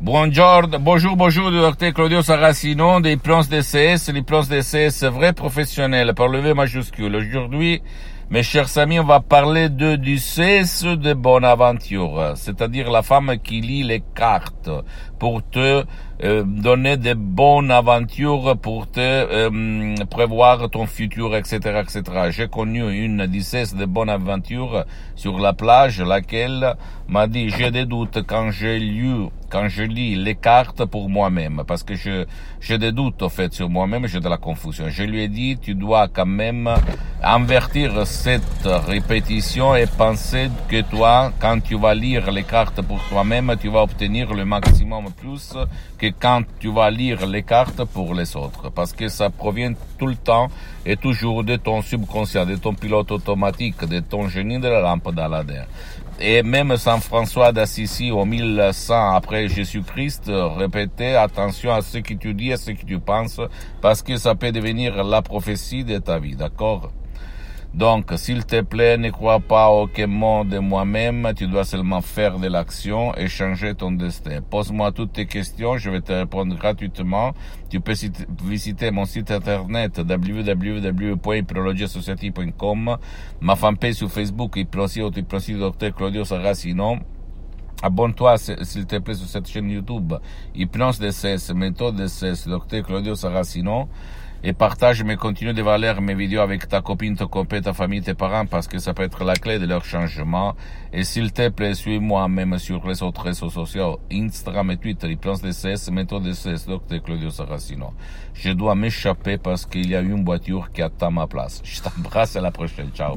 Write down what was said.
Bonjour, bonjour, bonjour, docteur Claudio Saracino, des plans DCS, les plans DCS vrais professionnels, par le V majuscule. Aujourd'hui, mes chers amis, on va parler de, du cesse de Bonaventure, c'est-à-dire la femme qui lit les cartes pour te euh, donner des bonnes aventures, pour te euh, prévoir ton futur, etc., etc. J'ai connu une dizaine de bonnes aventures sur la plage, laquelle m'a dit j'ai des doutes quand j'ai lu, quand je lis les cartes pour moi-même, parce que je j'ai des doutes fait sur moi-même, j'ai de la confusion. Je lui ai dit tu dois quand même invertir cette répétition et penser que toi, quand tu vas lire les cartes pour toi-même, tu vas obtenir le maximum plus que quand tu vas lire les cartes pour les autres. Parce que ça provient tout le temps et toujours de ton subconscient, de ton pilote automatique, de ton génie de la lampe d'Aladin. Et même Saint François d'Assisi au 1100 après Jésus-Christ répétait attention à ce que tu dis, à ce que tu penses, parce que ça peut devenir la prophétie de ta vie, d'accord? Donc, s'il te plaît, ne crois pas aucun mot de moi-même, tu dois seulement faire de l'action et changer ton destin. Pose-moi toutes tes questions, je vais te répondre gratuitement. Tu peux visiter mon site internet www.hypnologiassociative.com, ma fanpage sur Facebook, Hypnosie ou Hypnosie Dr Claudio Saracino. Abonne-toi, s'il te plaît, sur cette chaîne YouTube, Hypnose DCS, méthode DCS, Dr Claudio Saracino et partage mes contenus de valeur, mes vidéos avec ta copine, ton copain, ta famille, tes parents, parce que ça peut être la clé de leur changement. Et s'il te plaît, suis-moi même sur les autres réseaux sociaux, Instagram et Twitter, Plans DCS, méthode DCS, Dr. Claudio Saracino. Je dois m'échapper parce qu'il y a une voiture qui attend ma place. Je t'embrasse à la prochaine. Ciao.